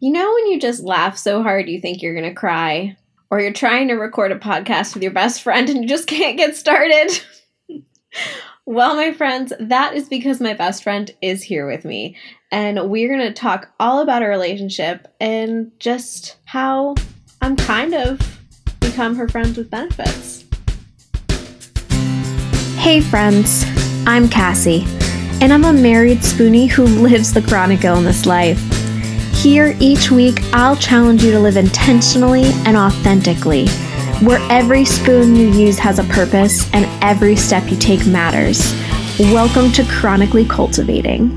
You know when you just laugh so hard you think you're going to cry? Or you're trying to record a podcast with your best friend and you just can't get started? well, my friends, that is because my best friend is here with me. And we're going to talk all about our relationship and just how I'm kind of become her friends with benefits. Hey, friends. I'm Cassie, and I'm a married spoonie who lives the chronic illness life. Here, each week, I'll challenge you to live intentionally and authentically, where every spoon you use has a purpose and every step you take matters. Welcome to Chronically Cultivating.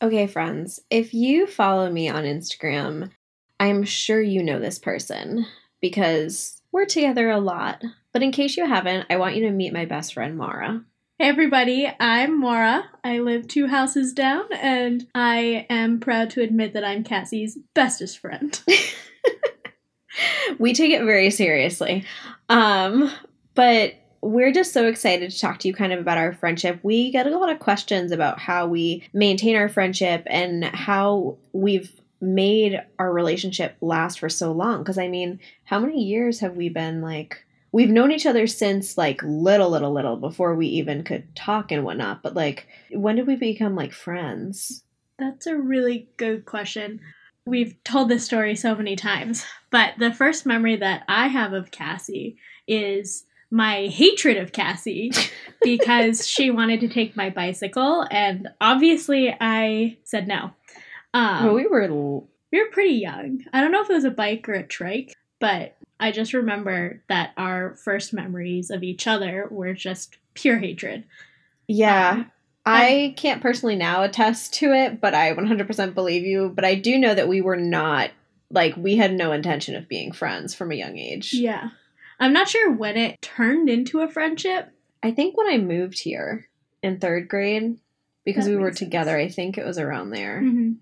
Okay, friends, if you follow me on Instagram, I'm sure you know this person because we're together a lot. But in case you haven't, I want you to meet my best friend, Mara. Hey everybody, I'm Maura. I live two houses down, and I am proud to admit that I'm Cassie's bestest friend. we take it very seriously. Um, but we're just so excited to talk to you kind of about our friendship. We get a lot of questions about how we maintain our friendship and how we've made our relationship last for so long. Because I mean, how many years have we been like we've known each other since like little, little, little before we even could talk and whatnot. But like, when did we become like friends? That's a really good question. We've told this story so many times, but the first memory that I have of Cassie is my hatred of Cassie because she wanted to take my bicycle, and obviously I said no. Um, well, we were we were pretty young. I don't know if it was a bike or a trike, but I just remember that our first memories of each other were just pure hatred. Yeah. Um, I can't personally now attest to it, but I 100% believe you. But I do know that we were not, like, we had no intention of being friends from a young age. Yeah. I'm not sure when it turned into a friendship. I think when I moved here in third grade, because that we were together, sense. I think it was around there. Mm-hmm.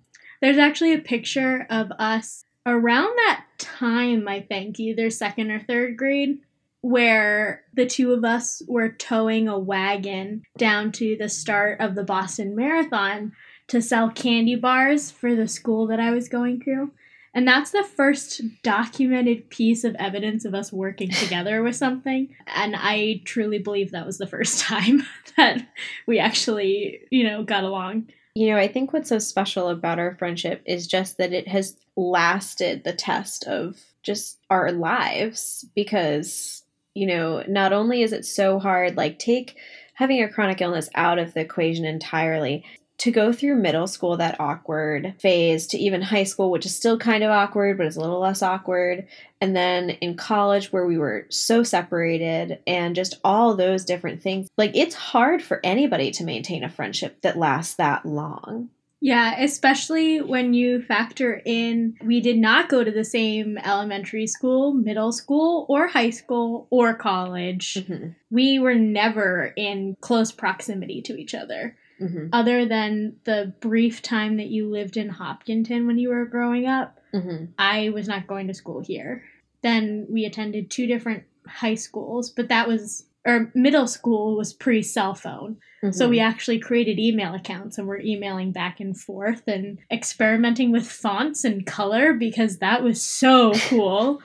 There's actually a picture of us around that time, I think, either second or third grade, where the two of us were towing a wagon down to the start of the Boston Marathon to sell candy bars for the school that I was going to. And that's the first documented piece of evidence of us working together with something. And I truly believe that was the first time that we actually, you know, got along. You know, I think what's so special about our friendship is just that it has lasted the test of just our lives because, you know, not only is it so hard, like, take having a chronic illness out of the equation entirely, to go through middle school, that awkward phase, to even high school, which is still kind of awkward, but it's a little less awkward. And then in college, where we were so separated, and just all those different things. Like, it's hard for anybody to maintain a friendship that lasts that long. Yeah, especially when you factor in we did not go to the same elementary school, middle school, or high school, or college. Mm-hmm. We were never in close proximity to each other mm-hmm. other than the brief time that you lived in Hopkinton when you were growing up. Mm-hmm. I was not going to school here. Then we attended two different high schools, but that was or middle school was pre cell phone. Mm-hmm. So we actually created email accounts and we're emailing back and forth and experimenting with fonts and color because that was so cool.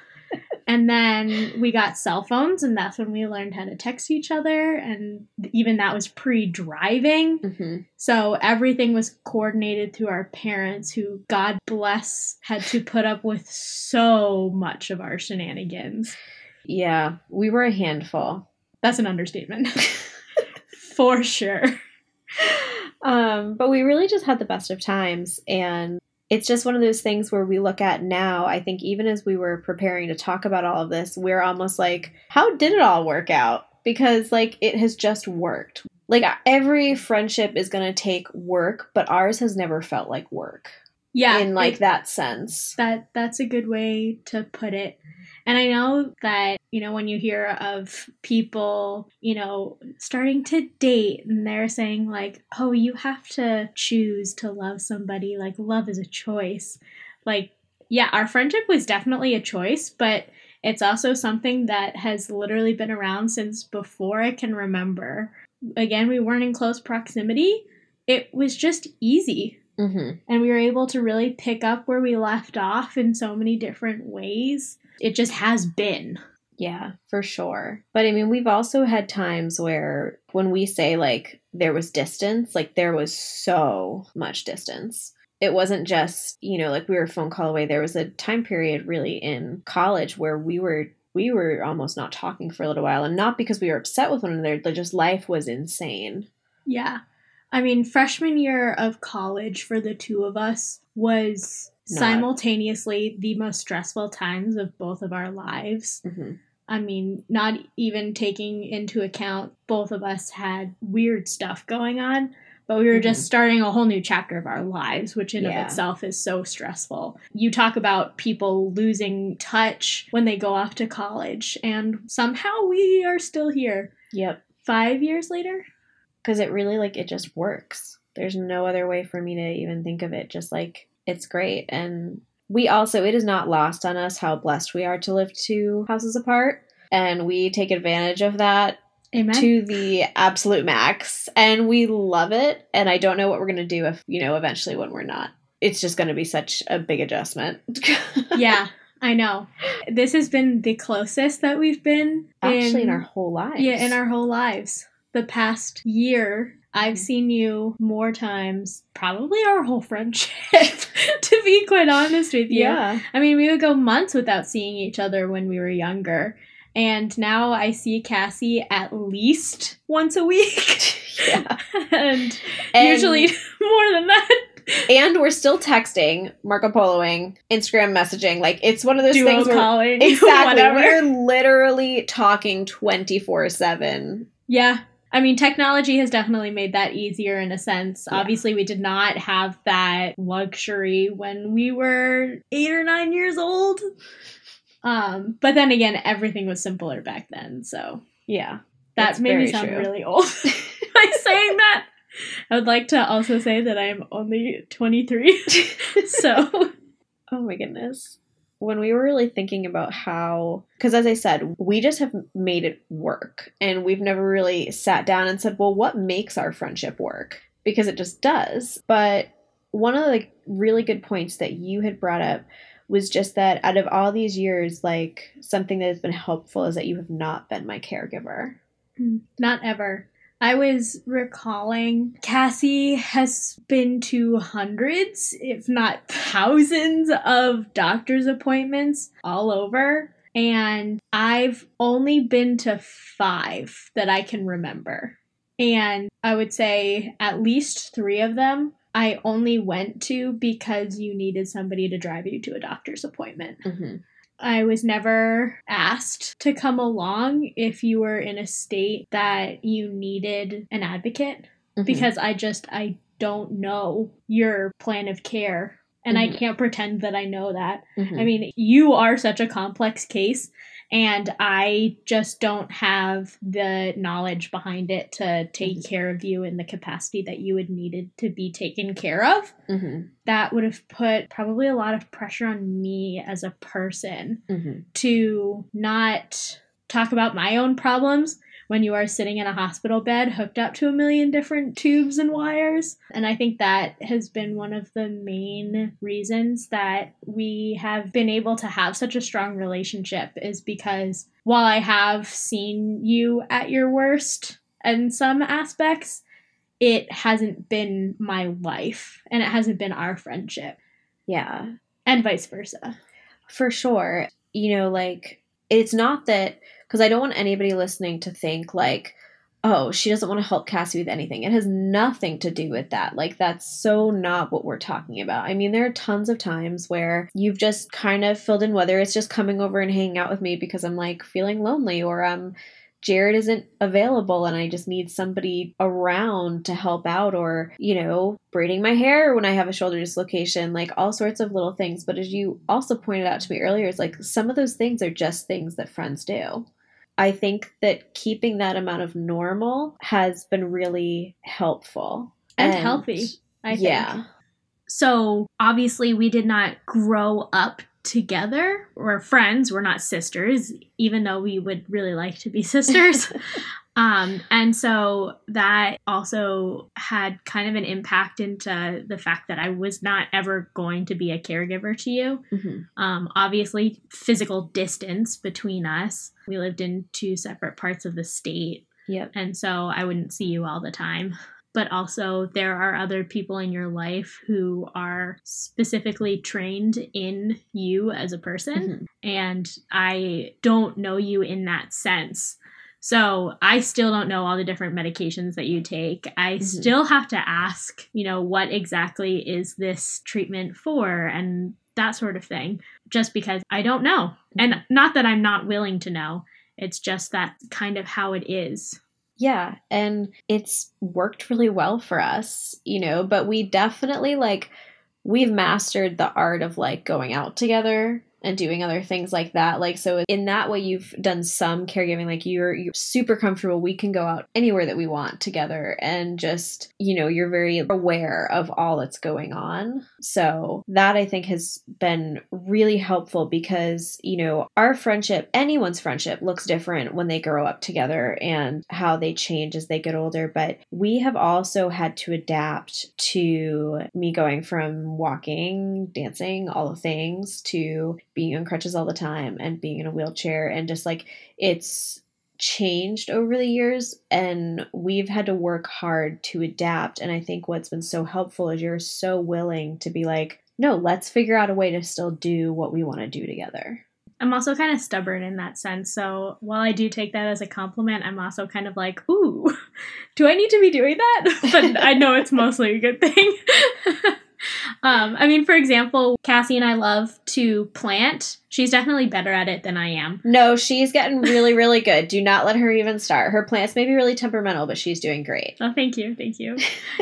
And then we got cell phones and that's when we learned how to text each other and even that was pre-driving. Mm-hmm. so everything was coordinated through our parents who god bless had to put up with so much of our shenanigans. Yeah we were a handful. That's an understatement. For sure. Um, but we really just had the best of times and it's just one of those things where we look at now. I think even as we were preparing to talk about all of this, we're almost like, how did it all work out? Because like it has just worked. Like every friendship is going to take work, but ours has never felt like work. Yeah. In like it, that sense. That that's a good way to put it. And I know that, you know, when you hear of people, you know, starting to date and they're saying, like, oh, you have to choose to love somebody, like, love is a choice. Like, yeah, our friendship was definitely a choice, but it's also something that has literally been around since before I can remember. Again, we weren't in close proximity. It was just easy Mm-hmm. And we were able to really pick up where we left off in so many different ways. It just has been. Yeah, for sure. But I mean, we've also had times where when we say like there was distance, like there was so much distance. It wasn't just, you know, like we were a phone call away. There was a time period really in college where we were we were almost not talking for a little while and not because we were upset with one another, but just life was insane. Yeah. I mean, freshman year of college for the two of us was Not- simultaneously the most stressful times of both of our lives. Mm-hmm. I mean, not even taking into account both of us had weird stuff going on, but we were just starting a whole new chapter of our lives, which in Yeah. of itself is so stressful. You talk about people losing touch when they go off to college, and somehow we are still here. Yep. Five years later? because it really like it just works there's no other way for me to even think of it just like it's great. And we also it is not lost on us how blessed we are to live two houses apart. And we take advantage of that Amen. to the absolute max. And we love it. And i don't know what we're going to do if you know eventually when we're not. It's just going to be such a big adjustment. Yeah, I know. This has been the closest that we've been actually in our whole lives. Yeah, in our whole lives. The past year, I've mm-hmm. seen you more times, probably our whole friendship, to be quite honest with you. yeah I mean, we would go months without seeing each other when we were younger. And now I see Cassie at least once a week. yeah and, And- usually more than that. and we're still texting marco poloing instagram messaging like it's one of those Duo things where calling. Exactly. whatever. We're literally talking 24 7. Yeah. I mean, technology has definitely made that easier in a sense. Yeah. Obviously, we did not have that luxury when we were eight or nine years old. Um, but then again, everything was simpler back then. So Yeah. that That's made me sound true. really old by saying that. I would like to also say that I am only 23. so, Oh my goodness. When we were really thinking about how, because as I said, we just have made it work. And we've never really sat down and said, well, what makes our friendship work? Because it just does. But one of the really good points that you had brought up was just that out of all these years, like something that has been helpful is that you have not been my caregiver. Mm, not ever. I was recalling Cassie has been to hundreds, if not thousands, of doctor's appointments all over. And I've only been to five that I can remember. And I would say at least three of them I only went to because you needed somebody to drive you to a doctor's appointment. Mm-hmm. I was never asked to come along if you were in a state that you needed an advocate Mm-hmm. because I just I don't know your plan of care and I Mhm. can't pretend that I know that. Mhm. I mean, you are such a complex case and I just don't have the knowledge behind it to take Mhm. care of you in the capacity that you would needed to be taken care of Mhm. that would have put probably a lot of pressure on me as a person Mhm. to not talk about my own problems when you are sitting in a hospital bed hooked up to a million different tubes and wires. And I think that has been one of the main reasons that we have been able to have such a strong relationship is because while I have seen you at your worst in some aspects, it hasn't been my life and it hasn't been our friendship Yeah, and vice versa. for sure. You know, like, it's not that, because I don't want anybody listening to think, like, oh, she doesn't want to help Cassie with anything. It has nothing to do with that. Like, that's so not what we're talking about. I mean, there are tons of times where you've just kind of filled in, whether it's just coming over and hanging out with me because I'm like feeling lonely or um, Jared isn't available and I just need somebody around to help out, or, you know, braiding my hair when I have a shoulder dislocation, like all sorts of little things. But as you also pointed out to me earlier, it's like some of those things are just things that friends do. I think that keeping that amount of normal has been really helpful And healthy, I think. yeah. So obviously, we did not grow up together. We're friends. We're not sisters, even though we would really like to be sisters. Um, and so that also had kind of an impact into the fact that I was not ever going to be a caregiver to you. Mm-hmm. Um, obviously, physical distance between us. We lived in two separate parts of the state. Yep. And so I wouldn't see you all the time. But also, there are other people in your life who are specifically trained in you as a person. Mhm. And I don't know you in that sense. So I still don't know all the different medications that you take. I Mhm. still have to ask, you know, what exactly is this treatment for and that sort of thing, just because I don't know. And not that I'm not willing to know, it's just that kind of how it is. Yeah, and it's worked really well for us, you know, but we definitely like we've mastered the art of like going out together and doing other things like that. Like so in that way you've done some caregiving like you're you're super comfortable. We can go out anywhere that we want together and just, you know, you're very aware of all that's going on. So that I think has been really helpful because, you know, our friendship, anyone's friendship looks different when they grow up together and how they change as they get older, but we have also had to adapt to me going from walking, dancing, all the things to being on crutches all the time and being in a wheelchair and just like it's changed over the years and we've had to work hard to adapt and i think what's been so helpful is you're so willing to be like no let's figure out a way to still do what we want to do together I'm also kind of stubborn in that sense. So while I do take that as a compliment, I'm also kind of like, ooh, do I need to be doing that? but I know it's mostly a good thing. um, I mean, for example, Cassie and I love to plant. She's definitely better at it than I am. no she's getting really really good do not let her even start her plants may be really temperamental but she's doing great Oh, thank you, thank you.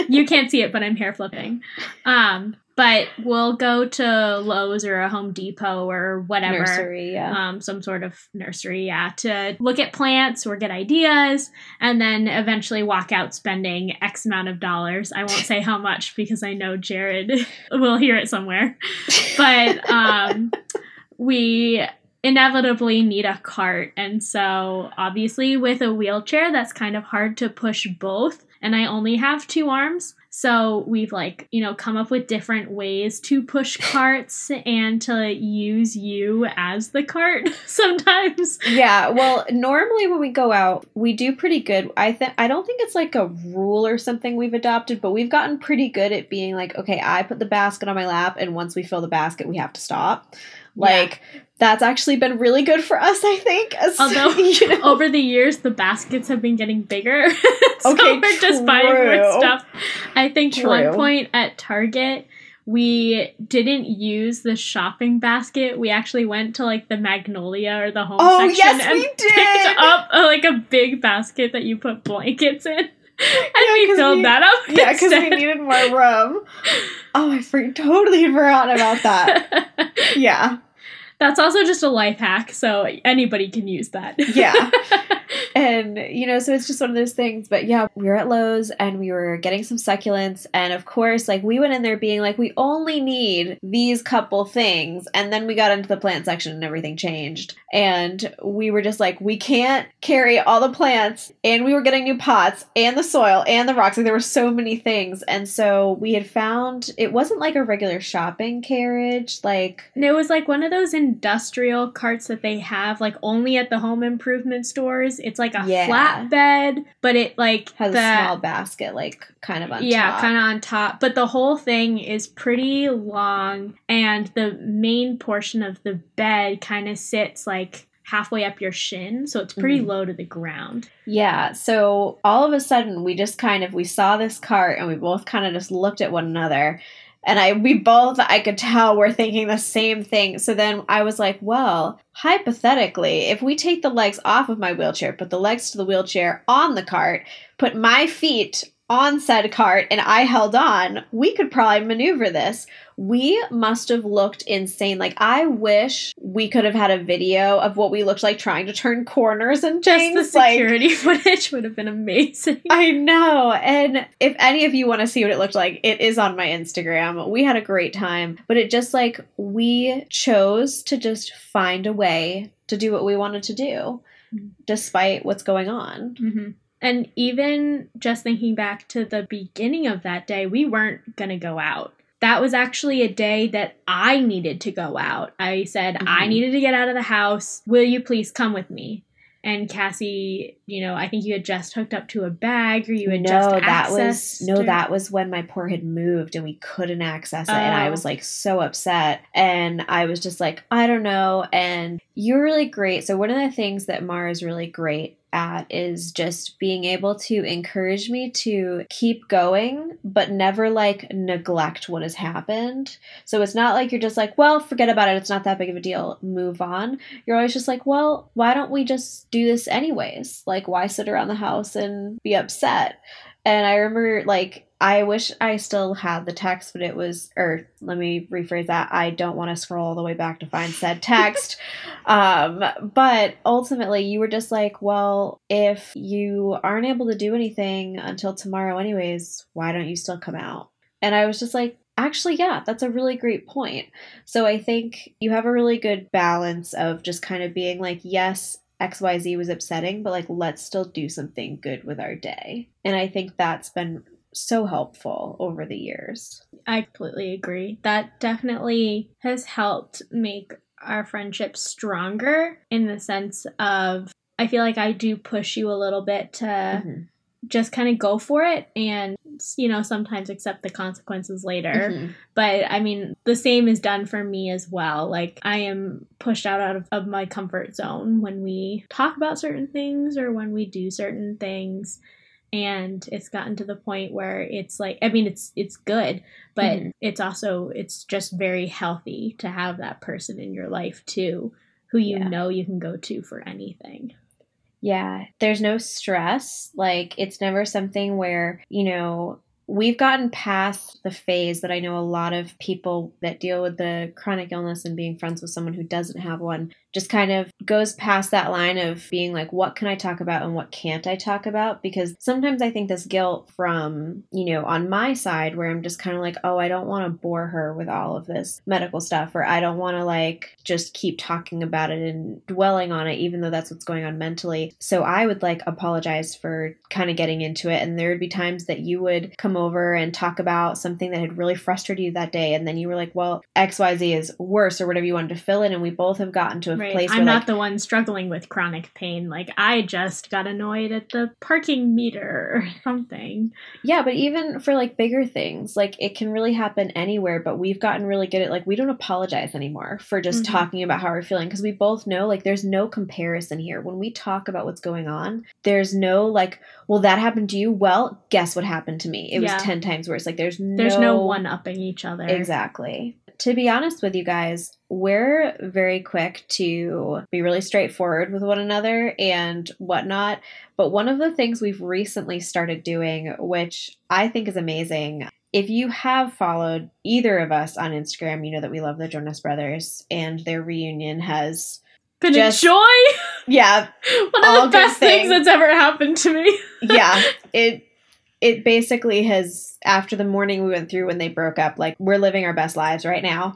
you can't see it, but I'm hair flipping. Um, but we'll go to Lowe's or a Home Depot or whatever. nursery yeah um, some sort of nursery, yeah, to look at plants or get ideas, and then eventually walk out spending X amount of dollars. I won't say how much because I know Jared will hear it somewhere. But um, we inevitably need a cart, and so obviously with a wheelchair, that's kind of hard to push both. And I only have two arms. So we've like, you know, come up with different ways to push carts and to use you as the cart sometimes. Yeah, well, normally when we go out, we do pretty good. I think I don't think it's like a rule or something we've adopted, but we've gotten pretty good at being like, okay, I put the basket on my lap, and once we fill the basket, we have to stop. Like that's actually been really good for us, I think. as- Although you know? over the years the baskets have been getting bigger. so Okay, we're just buying more stuff. I think True. one point at Target we didn't use the shopping basket. We actually went to like the Magnolia or the home Oh section yes, and we picked up uh, like a big basket that you put blankets in. And we filled we- that up. Yeah, because we needed more room. Oh, I for- totally forgot about that. Yeah, That's also just a life hack, so anybody can use that. yeah. and you know so it's just one of those things but yeah we were at lowes and we were getting some succulents and of course like we went in there being like we only need these couple things and then we got into the plant section and everything changed and we were just like we can't carry all the plants and we were getting new pots and the soil and the rocks like there were so many things and so we had found it wasn't like a regular shopping carriage like it was like one of those industrial carts that they have like only at the home improvement stores. It's like a Yeah. flatbed, but it like has the, a small basket like kind of on yeah, top. kind of on top. But the whole thing is pretty long, and the main portion of the bed kind of sits like halfway up your shin, so it's pretty Mhm. low to the ground. Yeah, so all of a sudden we just kind of we saw this cart and we both kind of just looked at one another and I we both I could tell we're thinking the same thing. So then I was like, well, hypothetically, if we take the legs off of my wheelchair, put the legs to the wheelchair on the cart, put my feet on said cart and I held on, we could probably maneuver this. We must have looked insane. Like I wish we could have had a video of what we looked like trying to turn corners and Just things. the like security footage would have been amazing. I know. And if any of you want to see what it looked like, it is on my Instagram. We had a great time, but it just like we chose to just find a way to do what we wanted to do Mhm. despite what's going on. hmm And even just thinking back to the beginning of that day, we weren't going to go out. That was actually a day that I needed to go out. I said, mm-hmm. I needed to get out of the house. Will you please come with me? and Cassie, you know, I think you had just hooked up to a bag or you had just no, just that was no, or... that was when my port had moved and we couldn't access it, oh. and I oh. was oh. like so upset, and I was just like, I don't know, and you're really great. So one of the things that Mara is really great at is just being able to encourage me to keep going, but never like neglect what has happened. So it's not like you're just like, well, forget about it. It's not that big of a deal. Move on. You're always just like, well, why don't we just do this anyways? Like, why sit around the house and be upset? And I remember like I wish I still had the text, but it was, or let me rephrase that. I don't want to scroll all the way back to find said text. um, but ultimately, you were just like, well, if you aren't able to do anything until tomorrow, anyways, why don't you still come out? And I was just like, actually, yeah, that's a really great point. So I think you have a really good balance of just kind of being like, yes, XYZ was upsetting, but like, let's still do something good with our day. And I think that's been so helpful over the years. I completely agree. That definitely has helped make our friendship stronger in the sense of I feel like I do push you a little bit to mm-hmm. Just kind of go for it and you know sometimes accept the consequences later. Mm-hmm. But I mean the same is done for me as well. Like I am pushed out, out of, of my comfort zone when we talk about certain things or when we do certain things and it's gotten to the point where it's like i mean it's it's good but mm-hmm. it's also it's just very healthy to have that person in your life too who you yeah. know you can go to for anything yeah there's no stress. Like it's never something where you know we've gotten past the phase that I know a lot of people that deal with the chronic illness and being friends with someone who doesn't have one just kind of goes past that line of being like, what can I talk about and what can't I talk about? Because sometimes I think this guilt from, you know, on my side where I'm just kind of like, oh, I don't want to bore her with all of this medical stuff, or I don't want to like just keep talking about it and dwelling on it, even though that's what's going on mentally. So I would like apologize for kind of getting into it. And there would be times that you would come over and talk about something that had really frustrated you that day. And then you were like, well, XYZ is worse, or whatever you wanted to fill in. And we both have gotten to a right. place. I'm where, not like, the one struggling with chronic pain. Like I just got annoyed at the parking meter or something. Yeah, but even for like bigger things, like it can really happen anywhere. But we've gotten really good at like we don't apologize anymore for just mm-hmm. talking about how we're feeling because we both know like there's no comparison here. When we talk about what's going on, there's no like, well, that happened to you. Well, guess what happened to me? It yeah. was ten times worse. Like there's no there's no one upping each other. Exactly to be honest with you guys, we're very quick to be really straightforward with one another and whatnot. But one of the things we've recently started doing, which I think is amazing, if you have followed either of us on Instagram, you know that we love the Jonas Brothers and their reunion has been just, a joy. Yeah. One of the best things that's ever happened to me. yeah. It it basically has after the mourning we went through when they broke up like we're living our best lives right now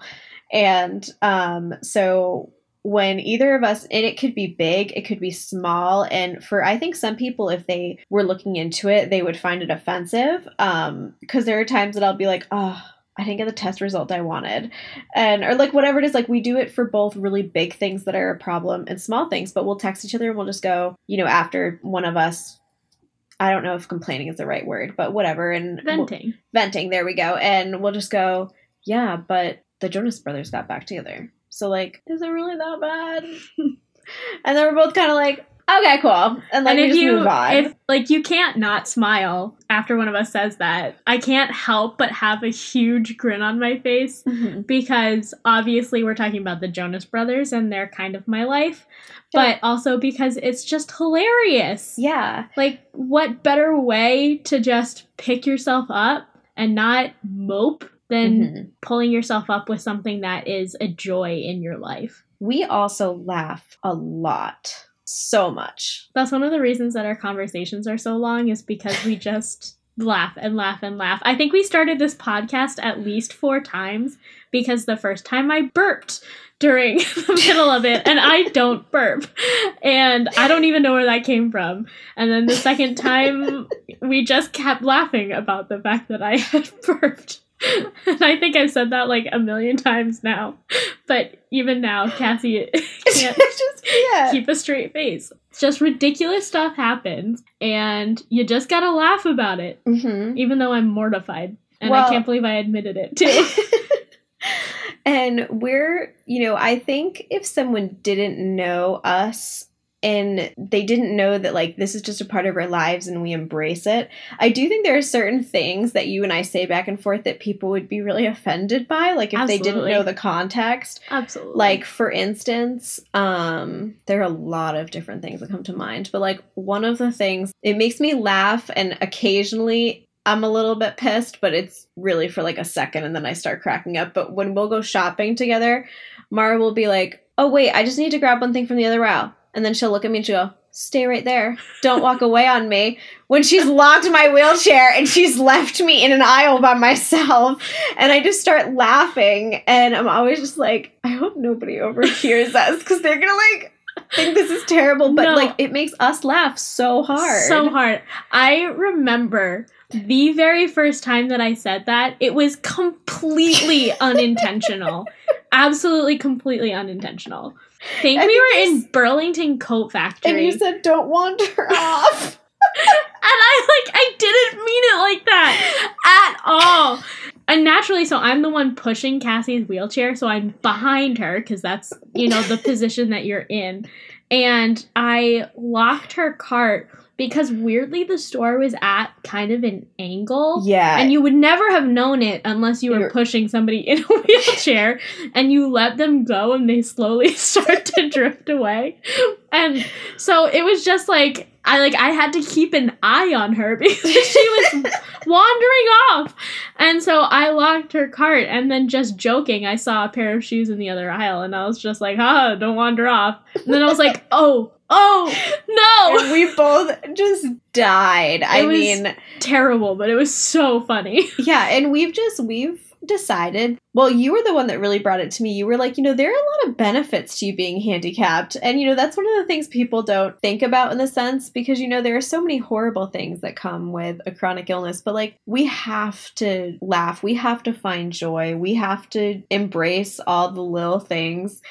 and um so when either of us and it could be big it could be small and for i think some people if they were looking into it they would find it offensive um because there are times that i'll be like oh I didn't get the test result I wanted. And or like whatever it is, like we do it for both really big things that are a problem and small things, but we'll text each other and we'll just go, you know, after one of us I don't know if complaining is the right word, but whatever. And venting. We'll, venting, there we go. And we'll just go, yeah, but the Jonas Brothers got back together. So, like, is it really that bad? and then we're both kind of like, okay, cool. And like, and if you, move on. If, like, you can't not smile after one of us says that. I can't help but have a huge grin on my face mm-hmm. because obviously we're talking about the Jonas Brothers and they're kind of my life but also because it's just hilarious. Yeah. Like, what better way to just pick yourself up and not mope than mm-hmm. pulling yourself up with something that is a joy in your life? We also laugh a lot. So much. That's one of the reasons that our conversations are so long, is because we just laugh and laugh and laugh. I think we started this podcast at least four times because the first time I burped during the middle of it and I don't burp. And I don't even know where that came from. And then the second time we just kept laughing about the fact that I had burped. And I think I've said that like a million times now. But even now, Cassie can't just can't. keep a straight face. Just ridiculous stuff happens and you just gotta laugh about it. Mhm. Even though I'm mortified. And Well- I can't believe I admitted it too. and we're, you know, I think if someone didn't know us and they didn't know that like this is just a part of our lives and we embrace it, I do think there are certain things that you and I say back and forth that people would be really offended by, like if they didn't know the context. Absolutely. Like for instance, um there are a lot of different things that come to mind, but like one of the things it makes me laugh and occasionally I'm a little bit pissed, but it's really for like a second and then I start cracking up. But when we'll go shopping together, Mara will be like, "Oh wait, I just need to grab one thing from the other aisle." And then she'll look at me and she'll go, "Stay right there. Don't walk away on me." When she's locked my wheelchair and she's left me in an aisle by myself, and I just start laughing and I'm always just like, "I hope nobody overhears us cuz they're going to like think this is terrible, but No. like it makes us laugh so hard." So hard. I remember the very first time that I said that, it was completely unintentional. Absolutely, completely unintentional. I think I we were in Burlington Coat Factory. and you said, "Don't wander off." And I like I didn't mean it like that at all. And naturally, so I'm the one pushing Cassie's wheelchair, so I'm behind her because that's you know the position that you're in. And I locked her cart because weirdly the store was at kind of an angle. Yeah. And you would never have known it unless you were You're- pushing somebody in a wheelchair and you let them go and they slowly start to drift away. And so it was just like I like I had to keep an eye on her because she was wandering off. And so I locked her cart and then just joking, I saw a pair of shoes in the other aisle and I was just like, "Ah, don't wander off." And then I was like, "Oh, oh, no." and we both just died. I It was- mean, Terrible, but it was so funny. yeah, and we've just we've decided. Well, you were the one that really brought it to me. You were like, you know, there are a lot of benefits to you being handicapped. And you know, that's one of the things people don't think about in the sense because you know, there are so many horrible things that come with a chronic illness, but like we have to laugh, we have to find joy, we have to embrace all the little things.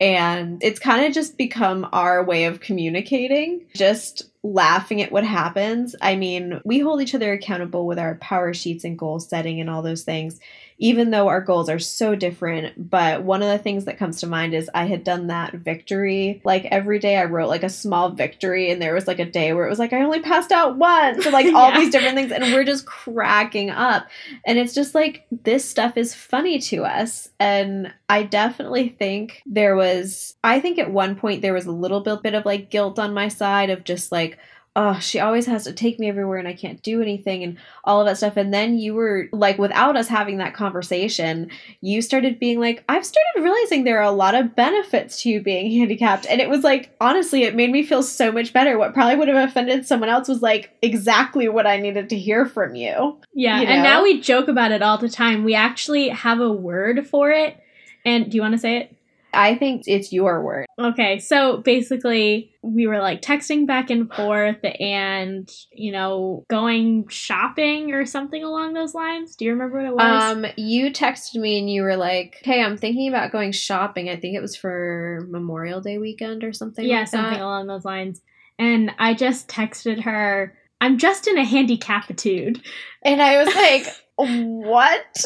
And it's kind of just become our way of communicating, just laughing at what happens. I mean, we hold each other accountable with our power sheets and goal setting and all those things, even though our goals are so different. But one of the things that comes to mind is I had done that victory. Like every day I wrote like a small victory, and there was like a day where it was like I only passed out once, and like all Yeah. these different things, and we're just cracking up. And it's just like this stuff is funny to us. And I definitely think there was, I think at one point there was a little bit, bit of like guilt on my side of just like, oh, she always has to take me everywhere and I can't do anything and all of that stuff. And then you were like, without us having that conversation, you started being like, I've started realizing there are a lot of benefits to you being handicapped. And it was like, honestly, it made me feel so much better. What probably would have offended someone else was like exactly what I needed to hear from you. Yeah, You and now we joke about it all the time. We actually have a word for it. And do you want to say it? I think it's your word. Okay, so basically, we were like texting back and forth and, you know, going shopping or something along those lines. Do you remember what it was? Um, you texted me and you were like, "Hey, I'm thinking about going shopping. I think it was for Memorial Day weekend or something." yeah, like something along those lines. And I just texted her, I'm just in a handicapitude. And I was like, "What?"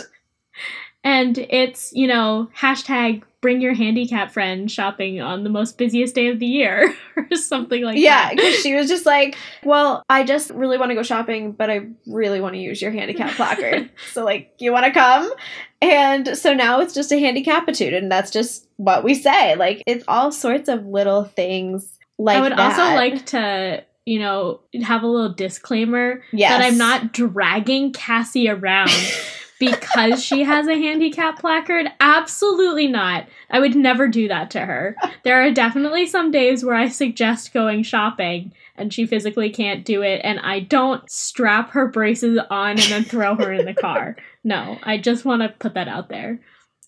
And it's, you know, hashtag bring your handicap friend shopping on the most busiest day of the year or something like yeah, that. Yeah, because she was just like, "Well, I just really want to go shopping, but I really want to use your handicap placard. so, like, you want to come?" And so now it's just a handicapitude, and that's just what we say. Like, it's all sorts of little things. Like I would that. also like to, you know, have a little disclaimer yes. that I'm not dragging Cassie around because she has a handicap placard. Absolutely not. I would never do that to her. There are definitely some days where I suggest going shopping and she physically can't do it and I don't strap her braces on and then throw her in the car. No, I just want to put that out there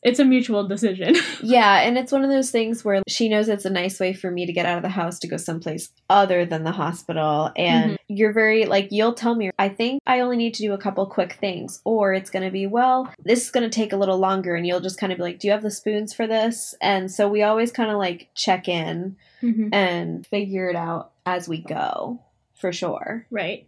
it's a mutual decision. yeah, and it's one of those things where she knows it's a nice way for me to get out of the house to go someplace other than the hospital. And mm-hmm. you're very, like, you'll tell me, I think I only need to do a couple quick things. Or it's going to be, well, this is going to take a little longer. And you'll just kind of be like, do you have the spoons for this? And so we always kind of like check in mm-hmm. and figure it out as we go, for sure. Right.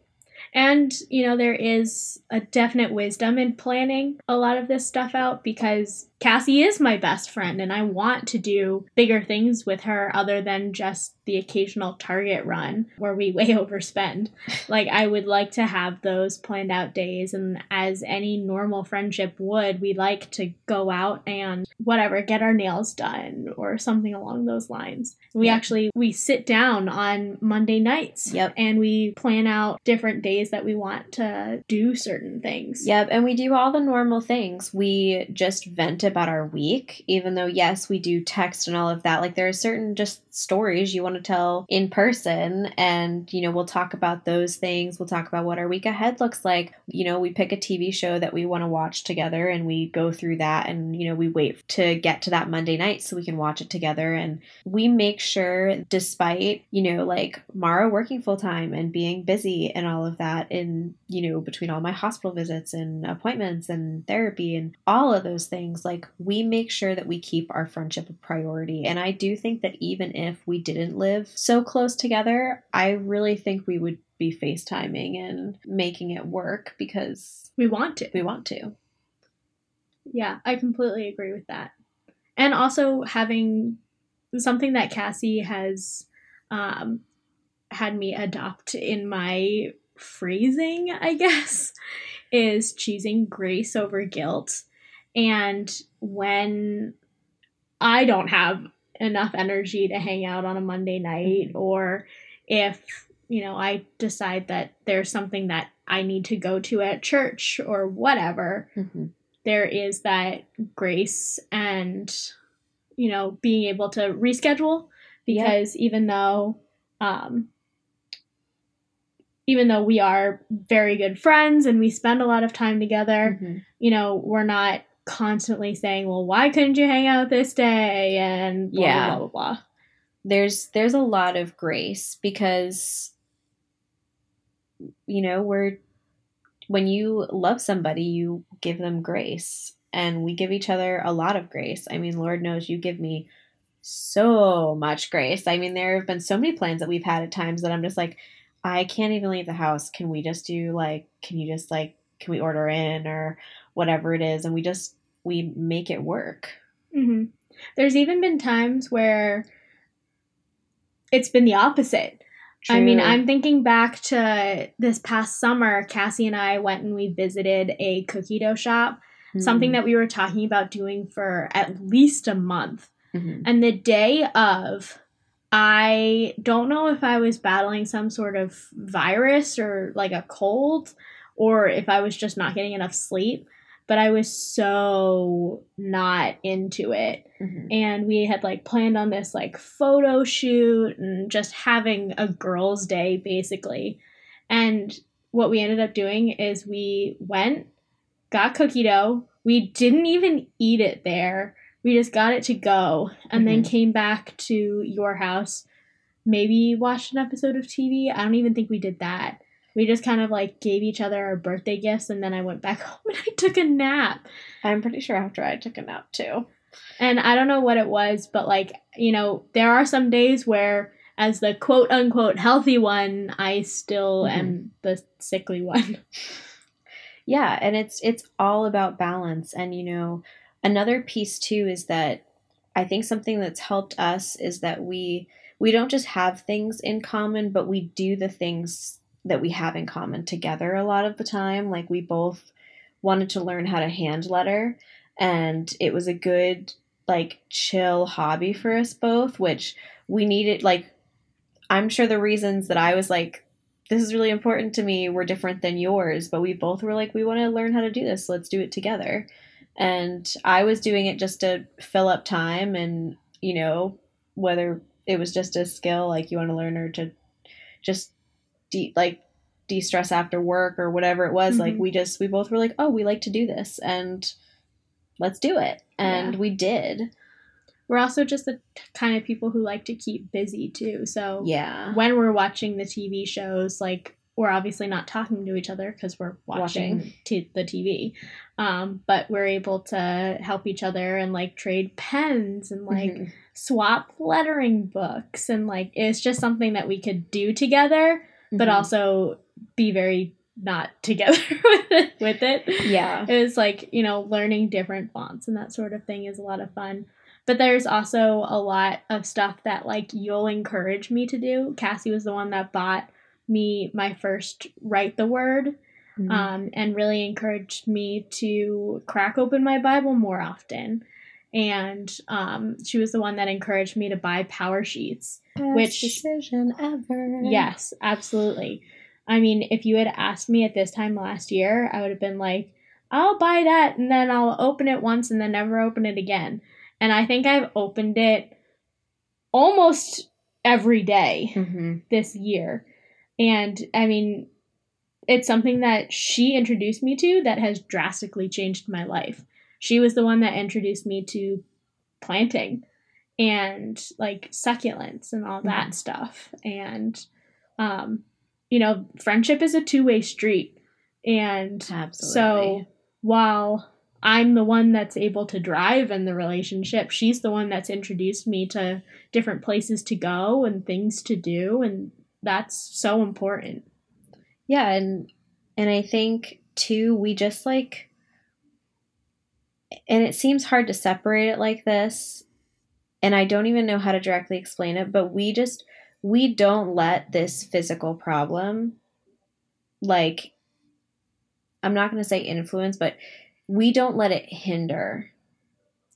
And, you know, there is a definite wisdom in planning a lot of this stuff out because Cassie is my best friend and I want to do bigger things with her other than just the occasional Target run where we way overspend. like, I would like to have those planned out days. And as any normal friendship would, we like to go out and whatever, get our nails done or something along those lines. We yep. actually we sit down on Monday nights yep. and we plan out different days that we want to do certain things. Yep, and we do all the normal things. We just vent about our week, even though yes, we do text and all of that. Like there are certain just stories you want to tell in person and you know, we'll talk about those things. We'll talk about what our week ahead looks like. You know, we pick a TV show that we want to watch together and we go through that and you know, we wait to get to that Monday night so we can watch it together and we make sure despite, you know, like Mara working full time and being busy and all of that in, you know, between all my hospital visits and appointments and therapy and all of those things, like we make sure that we keep our friendship a priority. And I do think that even if we didn't live so close together, I really think we would be FaceTiming and making it work because we want to. We want to. Yeah, I completely agree with that. And also having something that Cassie has um, had me adopt in my phrasing, I guess, is choosing grace over guilt. And when I don't have enough energy to hang out on a Monday night, mm-hmm. or if, you know, I decide that there's something that I need to go to at church or whatever, mm-hmm. there is that grace and, you know, being able to reschedule because yeah. even though, um, even though we are very good friends and we spend a lot of time together, mm-hmm. you know, we're not constantly saying, "Well, why couldn't you hang out this day?" and blah, yeah. blah blah blah. There's there's a lot of grace because you know, we're when you love somebody, you give them grace. And we give each other a lot of grace. I mean, Lord knows you give me so much grace. I mean, there have been so many plans that we've had at times that I'm just like, I can't even leave the house. Can we just do like, can you just like, can we order in or whatever it is? And we just, we make it work. Mm-hmm. There's even been times where it's been the opposite. True. I mean, I'm thinking back to this past summer, Cassie and I went and we visited a cookie dough shop, mm-hmm. something that we were talking about doing for at least a month. Mm-hmm. And the day of, I don't know if I was battling some sort of virus or like a cold or if I was just not getting enough sleep, but I was so not into it. Mm-hmm. And we had like planned on this like photo shoot and just having a girls' day basically. And what we ended up doing is we went, got cookie dough. We didn't even eat it there we just got it to go and mm-hmm. then came back to your house maybe watched an episode of tv i don't even think we did that we just kind of like gave each other our birthday gifts and then i went back home and i took a nap. I'm pretty sure after i took a nap too. And i don't know what it was but like you know there are some days where as the quote unquote healthy one i still mm-hmm. am the sickly one. Yeah and it's it's all about balance and you know another piece too is that I think something that's helped us is that we we don't just have things in common, but we do the things that we have in common together a lot of the time. Like we both wanted to learn how to hand letter and it was a good like chill hobby for us both, which we needed like I'm sure the reasons that I was like this is really important to me were different than yours, but we both were like we want to learn how to do this. So let's do it together and I was doing it just to fill up time and you know whether it was just a skill like you want to learn or to just de- like de-stress after work or whatever it was. Like Mhm. we just we both were like, "Oh, we like to do this and let's do it." And Yeah. we did. We're also just the kind of people who like to keep busy too. So Yeah. when we're watching the TV shows, like we're obviously not talking to each other because we're watching, Watching. T- the TV, um, but we're able to help each other and like trade pens and like Mhm. swap lettering books and like it's just something that we could do together, but Mhm. also be very not together with it. Yeah. It was like, you know, learning different fonts and that sort of thing is a lot of fun. But there's also a lot of stuff that like you'll encourage me to do. Cassie was the one that bought me my first write the word Mhm. um, and really encouraged me to crack open my Bible more often. And um, she was the one that encouraged me to buy PowerSheets. Best which- decision ever. Yes, absolutely. I mean, if you had asked me at this time last year, I would have been like, I'll buy that and then I'll open it once and then never open it again. And I think I've opened it almost every day Mhm. this year. And I mean, it's something that she introduced me to that has drastically changed my life. She was the one that introduced me to planting and like succulents and all that stuff. And, um, you know, friendship is a two way street. And Absolutely. so while I'm the one that's able to drive in the relationship, she's the one that's introduced me to different places to go and things to do. And that's so important. yeah and and i think too we just like and it seems hard to separate it like this and i don't even know how to directly explain it but we just we don't let this physical problem like i'm not going to say influence but we don't let it hinder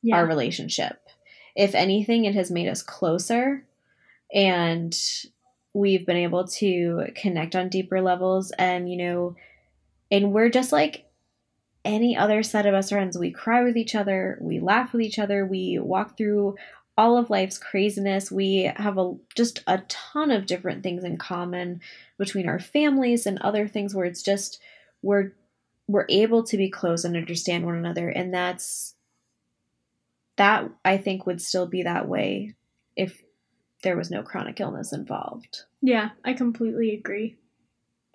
Yeah. our relationship. If anything, it has made us closer and we've been able to connect on deeper levels. And, you know, and we're just like any other set of best friends. We cry with each other, we laugh with each other, we walk through all of life's craziness. We have a just a ton of different things in common between our families and other things where it's just we're we're able to be close and understand one another and that's that I think would still be that way if there was no chronic illness involved yeah, I completely agree.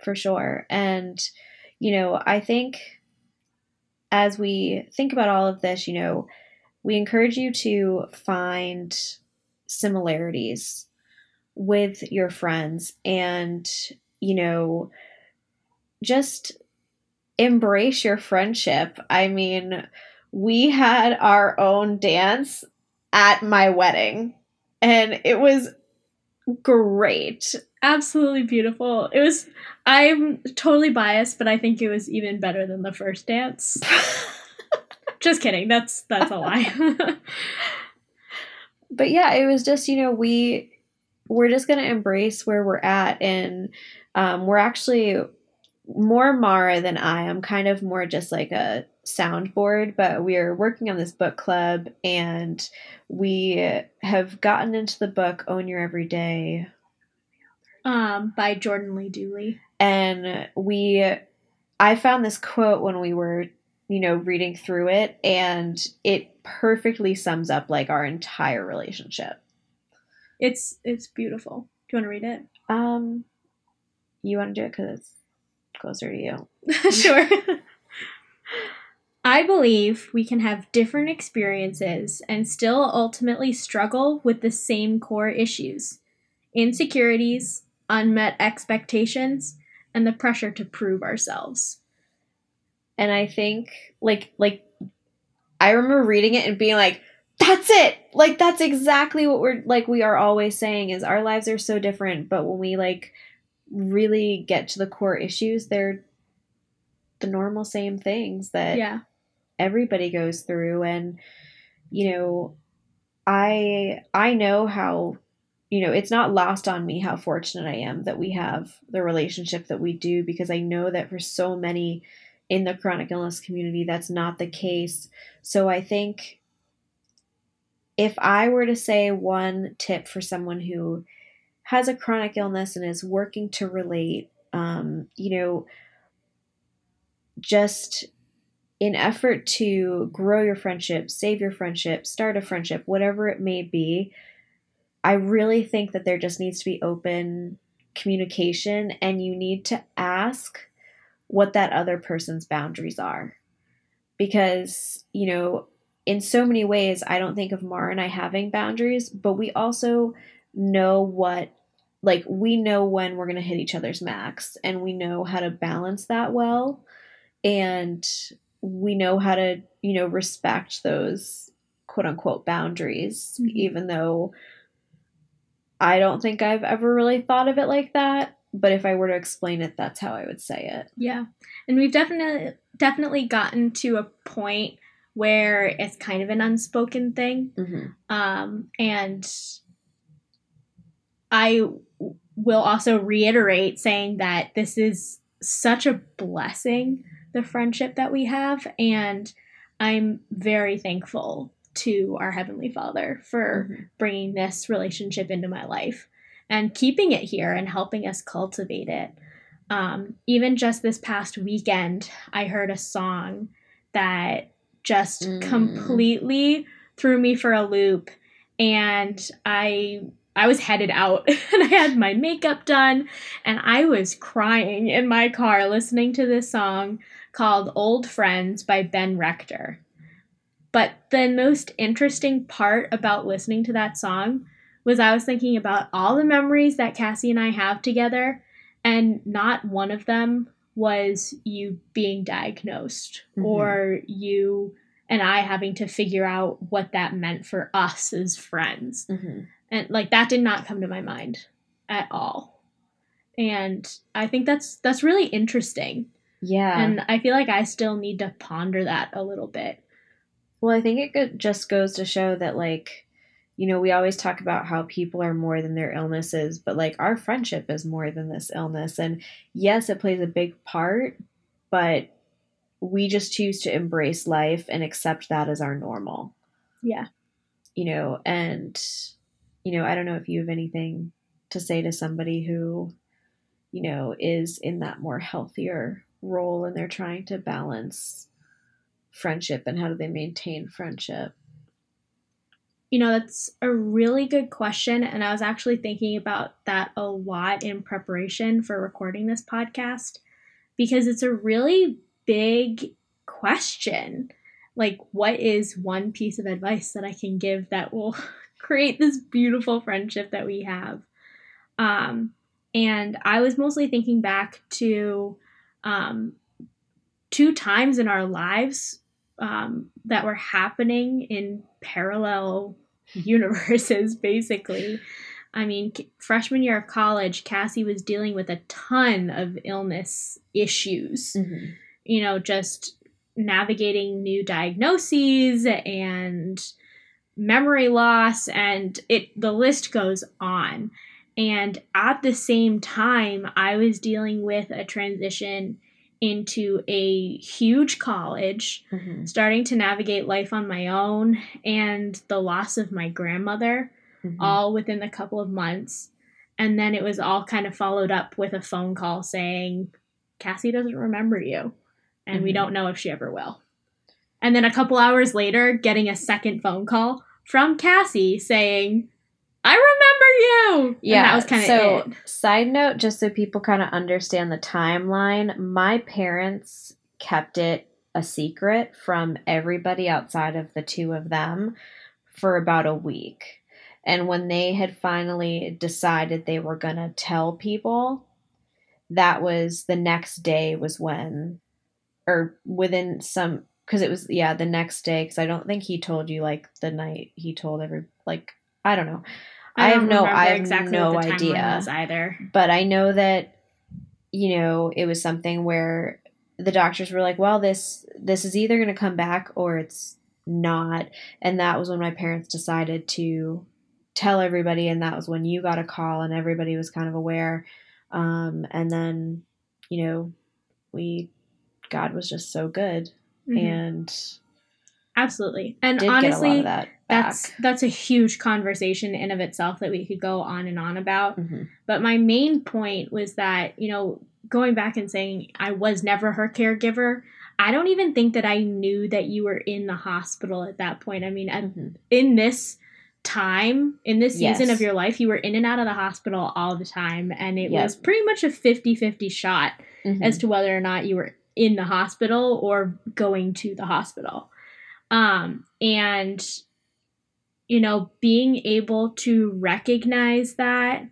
for sure. And, you know, I think as we think about all of this, you know, we encourage you to find similarities with your friends and, you know, just embrace your friendship. I mean, we had our own dance at my wedding, and it was great. Absolutely beautiful. It was, I'm totally biased, but I think it was even better than the first dance. Just kidding. That's that's a lie. but yeah, it was just you know we we're just gonna embrace where we're at, and um, we're actually more Mara than I. I'm kind of more just like a soundboard, but we're working on this book club, and we have gotten into the book Own Your Everyday, um, by Jordan Lee Dooley. and we I found this quote when we were you know reading through it, and it perfectly sums up like our entire relationship. It's it's beautiful. Do you want to read it? Um, you want to do it because it's closer to you. sure. I believe we can have different experiences and still ultimately struggle with the same core issues insecurities, unmet expectations, and the pressure to prove ourselves. And I think like like I remember reading it and being like, that's it. Like that's exactly what we're like we are always saying is our lives are so different, but when we like really get to the core issues, they're the normal same things that Yeah. everybody goes through and you know i i know how you know it's not lost on me how fortunate i am that we have the relationship that we do because i know that for so many in the chronic illness community that's not the case. So i think if i were to say one tip for someone who has a chronic illness and is working to relate, um, you know, just in effort to grow your friendship, save your friendship, start a friendship, whatever it may be, I really think that there just needs to be open communication and you need to ask what that other person's boundaries are. Because, you know, in so many ways, I don't think of Mara and I having boundaries, but we also know what, like, we know when we're going to hit each other's max and we know how to balance that well. And we know how to, you know, respect those quote unquote boundaries, mm-hmm. even though I don't think I've ever really thought of it like that. But if I were to explain it, that's how I would say it. Yeah. And we've definitely definitely gotten to a point where it's kind of an unspoken thing. Mm-hmm. Um, and I will also reiterate saying that this is such a blessing, the friendship that we have. And I'm very thankful to our Heavenly Father for mm-hmm. bringing this relationship into my life and keeping it here and helping us cultivate it. Um, even just this past weekend, I heard a song that just mm. completely threw me for a loop, and I I was headed out and I had my makeup done and I was crying in my car listening to this song called Old Friends by Ben Rector. But the most interesting part about listening to that song was I was thinking about all the memories that Cassie and I have together, and not one of them was you being diagnosed mm-hmm. or you and I having to figure out what that meant for us as friends. Mm-hmm. And like that did not come to my mind at all. And I think that's that's really interesting. Yeah. And I feel like I still need to ponder that a little bit. Well, I think it just goes to show that, like, you know, we always talk about how people are more than their illnesses, but like our friendship is more than this illness. And yes, it plays a big part, but we just choose to embrace life and accept that as our normal. Yeah. You know, and, you know, I don't know if you have anything to say to somebody who, you know, is in that more healthier role and they're trying to balance friendship and how do they maintain friendship? You know, that's a really good question. And I was actually thinking about that a lot in preparation for recording this podcast because it's a really big question. Like, what is one piece of advice that I can give that will create this beautiful friendship that we have? Um, and I was mostly thinking back to um, two times in our lives um, that were happening in parallel universes, basically. I mean, freshman year of college, Cassie was dealing with a ton of illness issues. Mm-hmm. You know, just navigating new diagnoses and memory loss and it the list goes on. And at the same time, I was dealing with a transition into a huge college, mm-hmm. starting to navigate life on my own, and the loss of my grandmother, mm-hmm. all within a couple of months. And then it was all kind of followed up with a phone call saying, Cassie doesn't remember you, and mm-hmm. we don't know if she ever will. And then a couple hours later, getting a second phone call from Cassie saying, I remember you. Yeah, and that was kind of so. It. Side note, just so people kind of understand the timeline, my parents kept it a secret from everybody outside of the two of them for about a week. And when they had finally decided they were going to tell people, that was the next day was when or within some because it was yeah the next day because i don't think he told you like the night he told every like I don't know. I, I have no I have exactly no idea either. But I know that you know, it was something where the doctors were like, "Well, this this is either going to come back or it's not." And that was when my parents decided to tell everybody and that was when you got a call and everybody was kind of aware. Um, and then, you know, we God was just so good mm-hmm. and absolutely. And honestly, back. That's that's a huge conversation in of itself that we could go on and on about. Mhm. But my main point was that, you know, going back and saying I was never her caregiver, I don't even think that I knew that you were in the hospital at that point. I mean, Mhm. in this time, in this season Yes. of your life, you were in and out of the hospital all the time. And it Yep. was pretty much a 50 50 shot Mhm. as to whether or not you were in the hospital or going to the hospital. Um, and, you know, being able to recognize that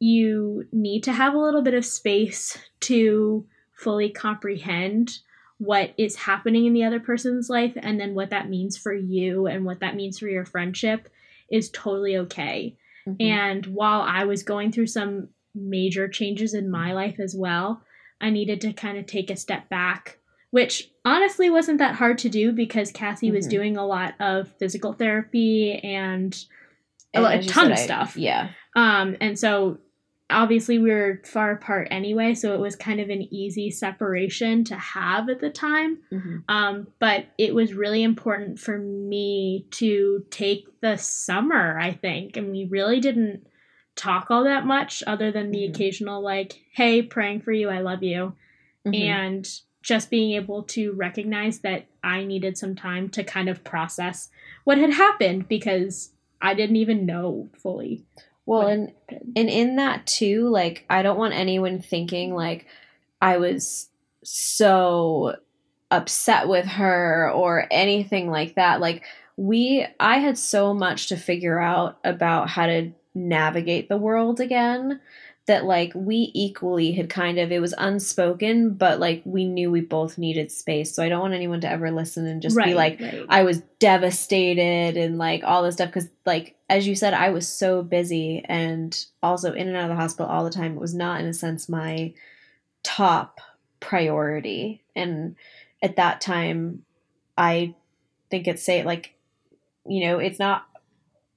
you need to have a little bit of space to fully comprehend what is happening in the other person's life and then what that means for you and what that means for your friendship is totally okay. Mhm. And while I was going through some major changes in my life as well, I needed to kind of take a step back, which honestly wasn't that hard to do because Cassie was Mhm. doing a lot of physical therapy and a, And a ton of I- stuff. Yeah. Um, and so obviously we were far apart anyway, so it was kind of an easy separation to have at the time. Mhm. Um, but it was really important for me to take the summer, I think. And we really didn't talk all that much other than the Mhm. occasional, like, hey, praying for you, I love you. Mhm. And just being able to recognize that I needed some time to kind of process what had happened because I didn't even know fully. Well, and and in that too, like I don't want anyone thinking like I was so upset with her or anything like that. Like we I had so much to figure out about how to navigate the world again that like we equally had kind of it was unspoken but like we knew we both needed space. So i don't want anyone to ever listen and just be like right. I was devastated and like all this stuff because like as you said I was so busy and also in and out of the hospital all the time. It was not in a sense my top priority. And at that time I think it's say like you know it's not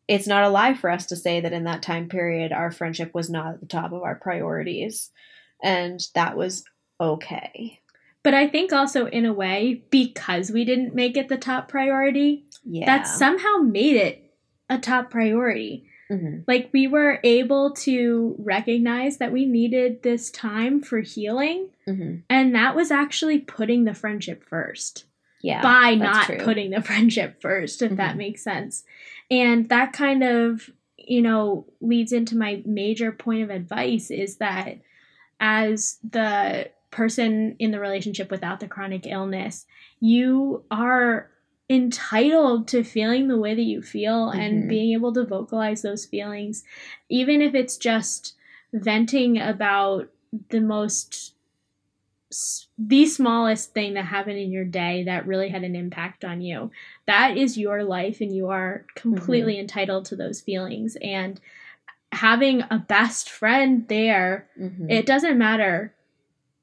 it's not a lie for us to say that in that time period our friendship was not at the top of our priorities and that was okay But I think also in a way, because we didn't make it the top priority, yeah that somehow made it a top priority. Mhm. Like we were able to recognize that we needed this time for healing, Mhm. and that was actually putting the friendship first yeah by not true. putting the friendship first, if that Mhm. makes sense. And that kind of, you know, leads into my major point of advice is that as the person in the relationship without the chronic illness, you are entitled to feeling the way that you feel Mhm. and being able to vocalize those feelings, even if it's just venting about the most the smallest thing that happened in your day that really had an impact on you. That is your life and you are completely entitled to those feelings and having a best friend there Mhm. it doesn't matter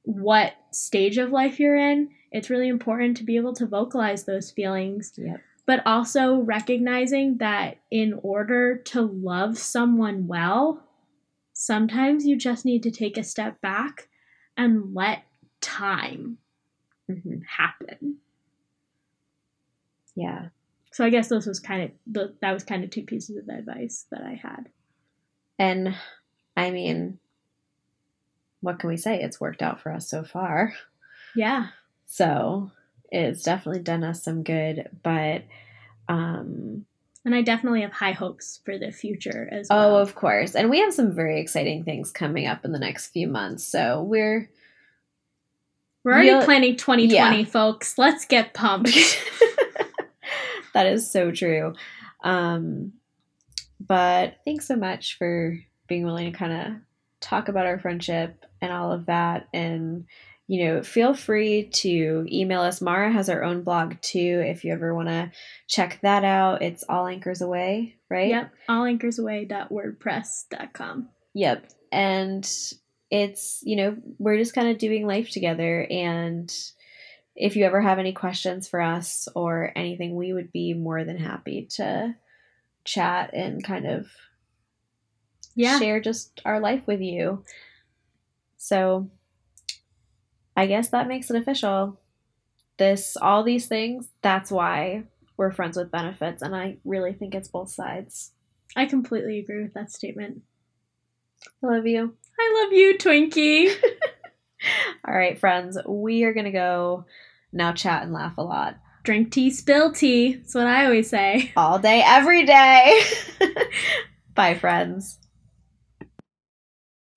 what stage of life you're in. It's really important to be able to vocalize those feelings, Yep. but also recognizing that in order to love someone well, sometimes you just need to take a step back and let time Mhm. happen. Yeah. So I guess those was kind of th- that was kind of two pieces of advice that I had. And I mean, what can we say? It's worked out for us so far. Yeah. So it's definitely done us some good. But, um, And I definitely have high hopes for the future as well. oh, of course. And we have some very exciting things coming up in the next few months. So we're, We're already planning 2020, yeah. folks. Let's get pumped. that is so true. Um, but thanks so much for being willing to kind of talk about our friendship and all of that. And, you know, feel free to email us. Mara has our own blog too. If you ever want to check that out, it's all anchors away, right? Yep. All Allanchorsaway.wordpress.com. Yep. And it's, you know, we're just kind of doing life together. And if you ever have any questions for us or anything, we would be more than happy to chat and kind of Yeah. share just our life with you. So I guess that makes it official. This, all these things, that's why we're friends with benefits. And I really think it's both sides. I completely agree with that statement. I love you. I love you, Twinkie. All right, friends, we are going to go now chat and laugh a lot. Drink tea, spill tea. That's what I always say. All day, every day. Bye, friends.